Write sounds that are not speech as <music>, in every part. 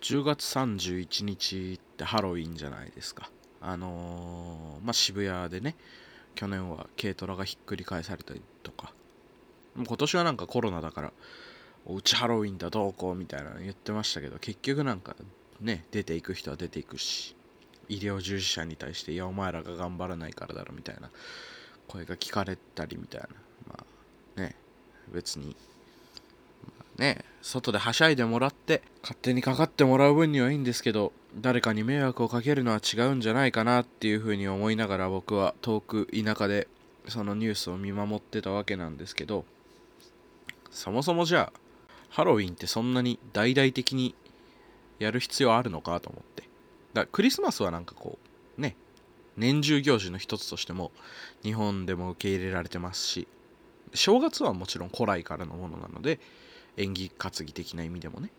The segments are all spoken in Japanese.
10月31日ってハロウィンじゃないですか。あのー、まあ渋谷でね去年は軽トラがひっくり返されたりとか。今年はなんかコロナだからうちハロウィンだどうこうみたいなの言ってましたけど結局なんかね出ていく人は出ていくし医療従事者に対していやお前らが頑張らないからだろみたいな声が聞かれたりみたいな。まあね別に、ね外ではしゃいでもらって勝手にかかってもらう分にはいいんですけど誰かに迷惑をかけるのは違うんじゃないかなっていうふうに思いながら僕は遠く田舎でそのニュースを見守ってたわけなんですけどそもそもじゃあハロウィンってそんなに大々的にやる必要あるのかと思って。だクリスマスはなんかこうね年中行事の一つとしても日本でも受け入れられてますし正月はもちろん古来からのものなので縁起担ぎ的な意味でもね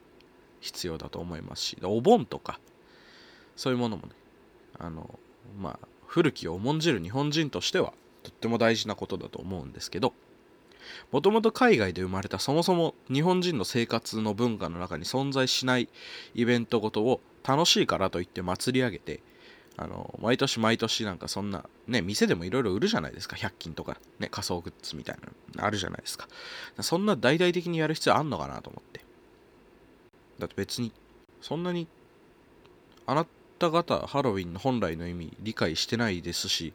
必要だと思いますしお盆とかそういうものもねあのまあ古きを重んじる日本人としてはとっても大事なことだと思うんですけどもともと海外で生まれたそもそも日本人の生活の文化の中に存在しないイベントごとを楽しいからといって祭り上げてあの毎年毎年なんかそんなね店でもいろいろ売るじゃないですか。100均とかね仮想グッズみたいなのあるじゃないですか。そんな大々的にやる必要あんのかなと思って。だって別にそんなにあなた方ハロウィンの本来の意味理解してないですし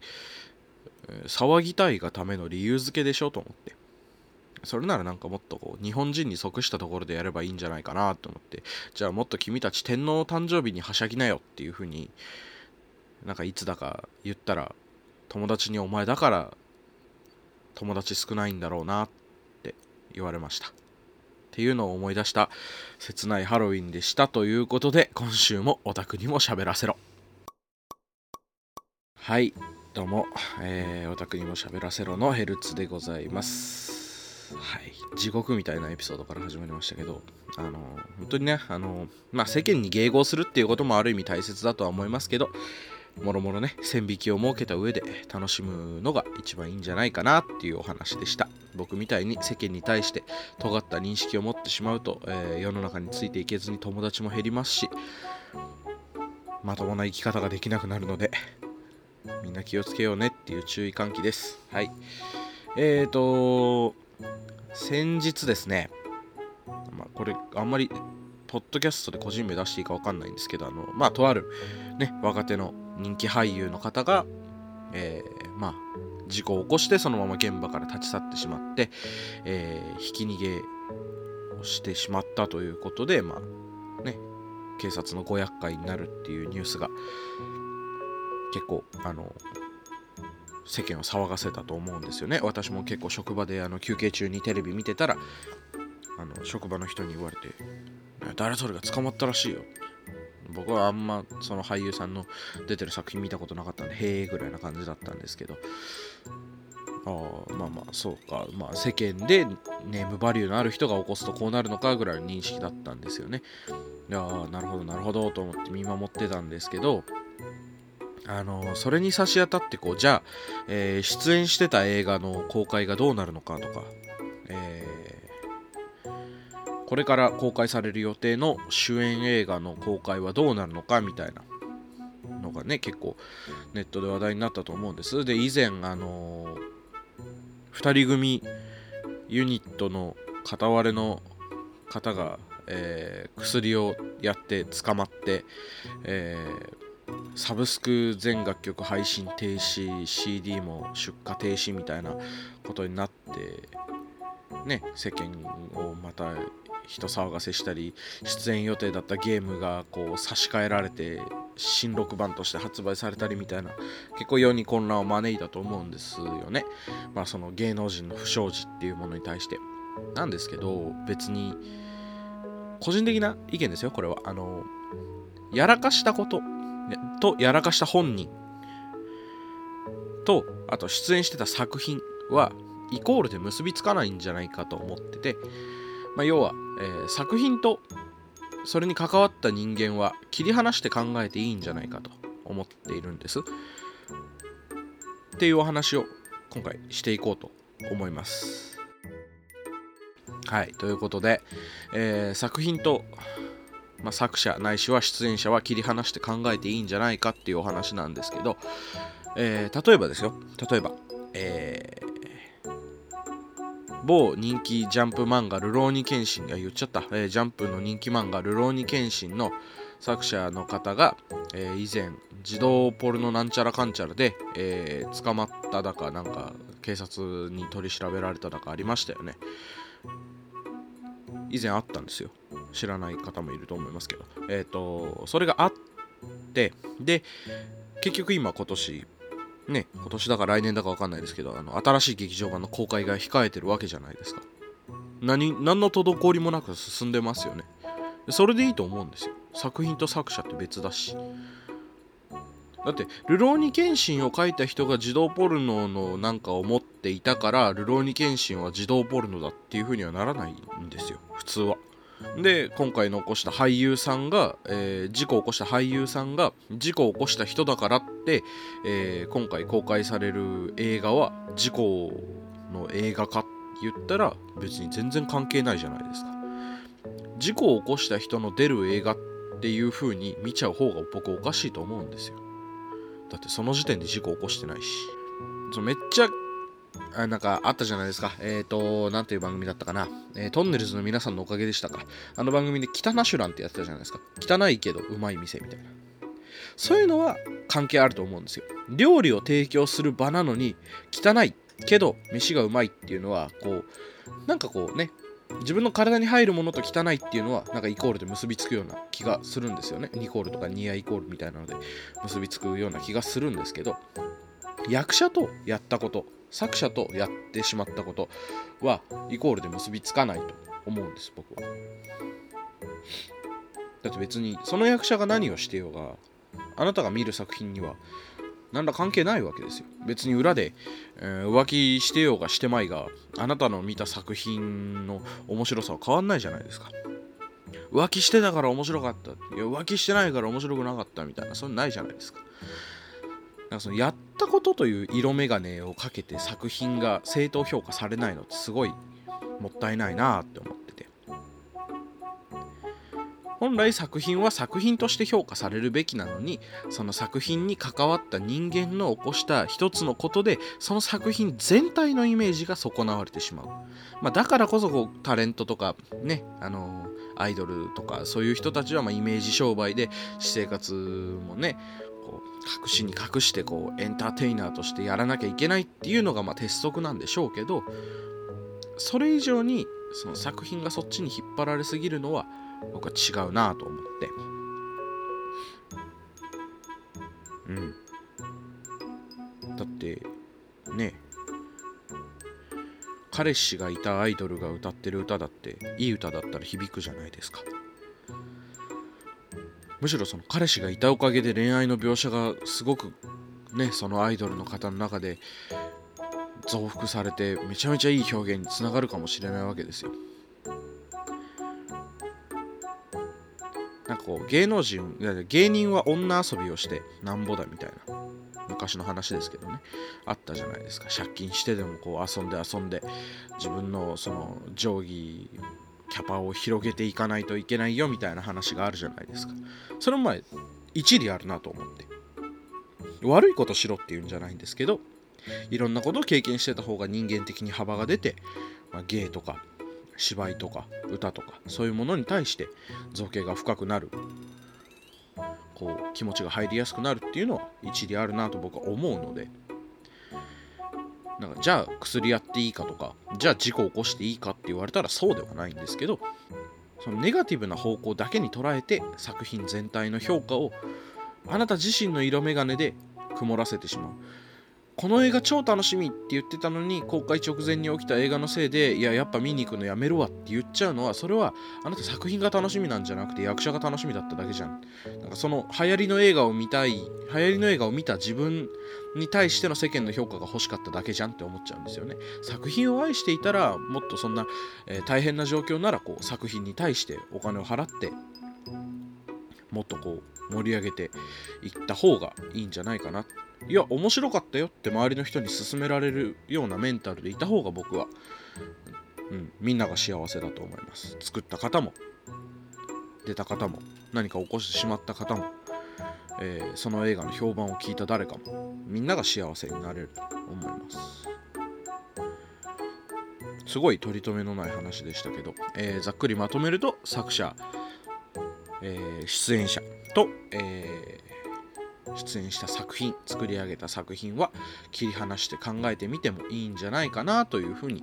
騒ぎたいがための理由付けでしょと思って。それならなんかもっとこう日本人に即したところでやればいいんじゃないかなと思って。じゃあもっと君たち天皇誕生日にはしゃぎなよっていう風になんかいつだか言ったら友達にお前だから友達少ないんだろうなって言われました。っていうのを思い出した切ないハロウィンでしたということで今週もオタクにも喋らせろ。はいどうも、えー、オタクにも喋らせろのヘルツでございます。はい、地獄みたいなエピソードから始まりましたけど、あの本当にね、あのまあ、世間に迎合するっていうこともある意味大切だとは思いますけど、もろもろね、線引きを設けた上で楽しむのが一番いいんじゃないかなっていうお話でした。僕みたいに世間に対して尖った認識を持ってしまうと、えー、世の中についていけずに友達も減りますし、まともな生き方ができなくなるので、みんな気をつけようねっていう注意喚起です。はい。えーと、先日ですね、まあ、これあんまりポッドキャストで個人名出していいか分かんないんですけどあのまあとあるね若手の人気俳優の方が、えー、まあ事故を起こしてそのまま現場から立ち去ってしまって、えー、ひき逃げをしてしまったということでまあね警察のご厄介になるっていうニュースが結構あの世間を騒がせたと思うんですよね。私も結構職場であの休憩中にテレビ見てたらあの職場の人に言われて「誰それが捕まったらしいよ」僕はあんまその俳優さんの出てる作品見たことなかったんでへえぐらいな感じだったんですけど。あまあまあそうか。まあ世間でネームバリューのある人が起こすとこうなるのかぐらいの認識だったんですよね。いやなるほどなるほどと思って見守ってたんですけどあのそれに差し当たってこうじゃあ、えー、出演してた映画の公開がどうなるのかとか、え、これから公開される予定の主演映画の公開はどうなるのかみたいなのがね結構ネットで話題になったと思うんです。で以前あの、2人組ユニットの片割れの方が、えー、薬をやって捕まって、えー、サブスク全楽曲配信停止 CD も出荷停止みたいなことになってね世間をまた人騒がせしたり出演予定だったゲームがこう差し替えられて新録版として発売されたりみたいな結構世に混乱を招いたと思うんですよね。まあその芸能人の不祥事っていうものに対して。なんですけど別に個人的な意見ですよこれは。あのやらかしたこととやらかした本人。とあと出演してた作品はイコールで結びつかないんじゃないかと思ってて、まあ、要は、えー、作品とそれに関わった人間は切り離して考えていいんじゃないかと思っているんです。っていうお話を今回していこうと思います。はいということで、えー、作品とまあ、作者ないしは出演者は切り離して考えていいんじゃないかっていうお話なんですけど、えー、例えばですよ。例えば、えー、某人気ジャンプ漫画「ルローニケンシン」が言っちゃった、えー、ジャンプの人気漫画「ルローニケンシン」の作者の方が、えー、以前児童ポルノなんちゃらかんちゃらで、えー、捕まっただかなんか警察に取り調べられただかありましたよね。以前あったんですよ。知らない方もいると思いますけど。えっ、ー、とそれがあってで結局今今年ね今年だか来年だか分かんないですけどあの新しい劇場版の公開が控えてるわけじゃないですか。何何の滞りもなく進んでますよね。それでいいと思うんですよ。作品と作者って別だし。だって「ルローニケンシン」を書いた人が児童ポルノのなんかを持っていたから「ルローニケンシン」は児童ポルノだっていう風にはならないんですよ。普通は。で今回残した俳優さんが、えー、事故を起こした俳優さんが事故を起こした人だからって、えー、今回公開される映画は事故の映画かって言ったら別に全然関係ないじゃないですか。事故を起こした人の出る映画っていう風に見ちゃう方が僕おかしいと思うんですよ。だってその時点で事故を起こしてないし。めっちゃあなんかあったじゃないですか。えっ、ー、と、なんていう番組だったかな。えー、トンネルズの皆さんのおかげでしたか。あの番組で北ナシュランってやってたじゃないですか。汚いけどうまい店みたいな。そういうのは関係あると思うんですよ。料理を提供する場なのに、汚いけど飯がうまいっていうのは、こう、なんかこうね、自分の体に入るものと汚いっていうのはなんかイコールで結びつくような気がするんですよね。ニコールとかニアイコールみたいなので結びつくような気がするんですけど役者とやったこと作者とやってしまったことはイコールで結びつかないと思うんです僕は。だって別にその役者が何をしてようがあなたが見る作品には何ら関係ないわけですよ。別に裏で、えー、浮気してようがしてまいがあなたの見た作品の面白さは変わんないじゃないですか。浮気してたから面白かった。いや浮気してないから面白くなかったみたいなそんなないじゃないですか。なんかそのやったことという色眼鏡をかけて作品が正当評価されないのってすごいもったいないなって思ってて。本来作品は作品として評価されるべきなのにその作品に関わった人間の起こした一つのことでその作品全体のイメージが損なわれてしまう、まあ、だからこそこうタレントとかねあのアイドルとかそういう人たちはまイメージ商売で私生活もねこう隠しに隠してこうエンターテイナーとしてやらなきゃいけないっていうのがまあ鉄則なんでしょうけどそれ以上にその作品がそっちに引っ張られすぎるのは僕は違うなと思って。うん。だってね。彼氏がいたアイドルが歌ってる歌だっていい歌だったら響くじゃないですか。むしろその彼氏がいたおかげで恋愛の描写がすごくねそのアイドルの方の中で増幅されてめちゃめちゃいい表現につながるかもしれないわけですよ。なんかこう芸能人芸人は女遊びをしてなんぼだみたいな昔の話ですけどねあったじゃないですか。借金してでもこう遊んで遊んで自分のその定規キャパを広げていかないといけないよみたいな話があるじゃないですか。それもまあ一理あるなと思って。悪いことしろっていうんじゃないんですけどいろんなことを経験してた方が人間的に幅が出て、まあ、芸とか芝居とか歌とかそういうものに対して造形が深くなる。こう気持ちが入りやすくなるっていうのは一理あるなと僕は思うので。なんかじゃあ薬やっていいかとかじゃあ事故起こしていいかって言われたらそうではないんですけどそのネガティブな方向だけに捉えて作品全体の評価をあなた自身の色眼鏡で曇らせてしまう。この映画超楽しみって言ってたのに公開直前に起きた映画のせいでいややっぱ見に行くのやめるわって言っちゃうのはそれはあなた作品が楽しみなんじゃなくて役者が楽しみだっただけじゃん。なんかその流行りの映画を見たい流行りの映画を見た自分に対しての世間の評価が欲しかっただけじゃんって思っちゃうんですよね。作品を愛していたらもっとそんな、えー、大変な状況ならこう作品に対してお金を払ってもっとこう盛り上げていった方がいいんじゃないかな。いや面白かったよって周りの人に勧められるようなメンタルでいた方が僕は、うん、みんなが幸せだと思います。作った方も出た方も何か起こしてしまった方も、えー、その映画の評判を聞いた誰かもみんなが幸せになれると思います。すごい取り留めのない話でしたけど、えー、ざっくりまとめると作者、えー、出演者と、え出演した作品作り上げた作品は切り離して考えてみてもいいんじゃないかなというふうに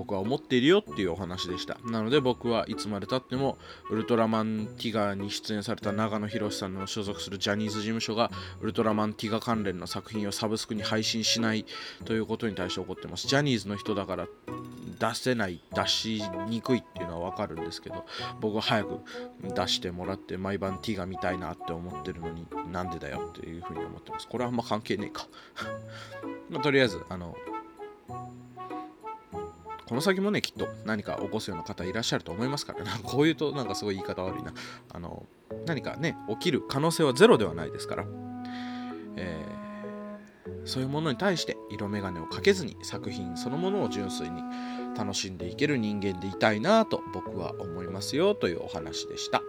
僕は思っているよっていうお話でした。なので僕はいつまでたってもウルトラマンティガーに出演された長野博さんの所属するジャニーズ事務所がウルトラマンティガ関連の作品をサブスクに配信しないということに対して怒ってます。ジャニーズの人だから出せない出しにくいっていうのは分かるんですけど僕は早く出してもらって毎晩ティガ見たいなって思ってるのになんでだよっていうふうに思ってます。これはあんま関係ねえか。まあ、とりあえずあのこの先もねきっと何か起こすような方いらっしゃると思いますから、ね、<laughs> こういうとなんかすごい言い方悪いな。あの何かね起きる可能性はゼロではないですから、えー、そういうものに対して色眼鏡をかけずに作品そのものを純粋に楽しんでいける人間でいたいなと僕は思いますよというお話でした。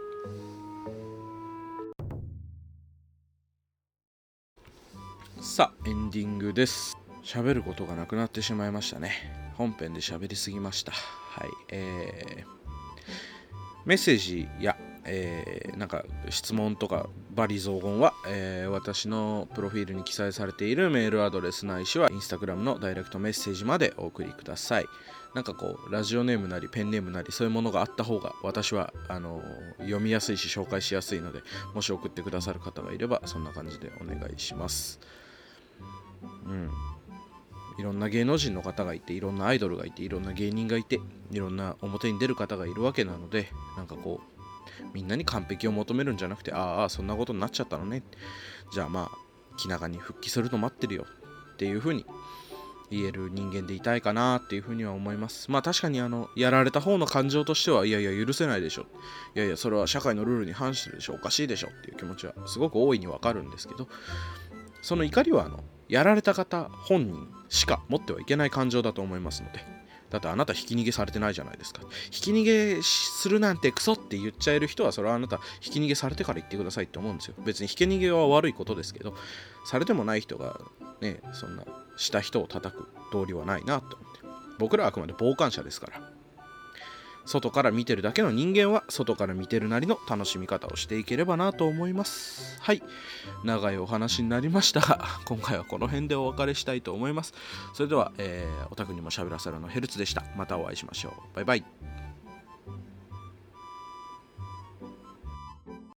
さあエンディングです。喋ることがなくなってしまいましたね。本編で喋りすぎました。はい。えー、メッセージやえー、なんか質問とかバリ雑言は、えー、私のプロフィールに記載されているメールアドレスないしはインスタグラムのダイレクトメッセージまでお送りください。なんかこうラジオネームなりペンネームなりそういうものがあった方が私はあの読みやすいし紹介しやすいのでもし送ってくださる方がいればそんな感じでお願いします。うん。いろんな芸能人の方がいていろんなアイドルがいていろんな芸人がいていろんな表に出る方がいるわけなのでなんかこうみんなに完璧を求めるんじゃなくてああそんなことになっちゃったのね。じゃあまあ気長に復帰すると待ってるよ。っていうふうに言える人間でいたいかなっていうふうには思います。まあ確かにあのやられた方の感情としてはいやいや許せないでしょ。いやいやそれは社会のルールに反してるでしょ。おかしいでしょ。っていう気持ちはすごく大いにわかるんですけどその怒りはあのやられた方本人しか持ってはいけない感情だと思いますのでだってあなたひき逃げされてないじゃないですか。ひき逃げするなんてクソって言っちゃえる人はそれはあなたひき逃げされてから言ってくださいって思うんですよ。別にひき逃げは悪いことですけどされてもない人がねそんなした人を叩く道理はないなと思って。僕らはあくまで傍観者ですから。外から見てるだけの人間は外から見てるなりの楽しみ方をしていければなと思います。はい。長いお話になりました。が <laughs> 今回はこの辺でお別れしたいと思います。それでは、えー、お宅にもしゃべらせるのヘルツでした。またお会いしましょう。バイバイ。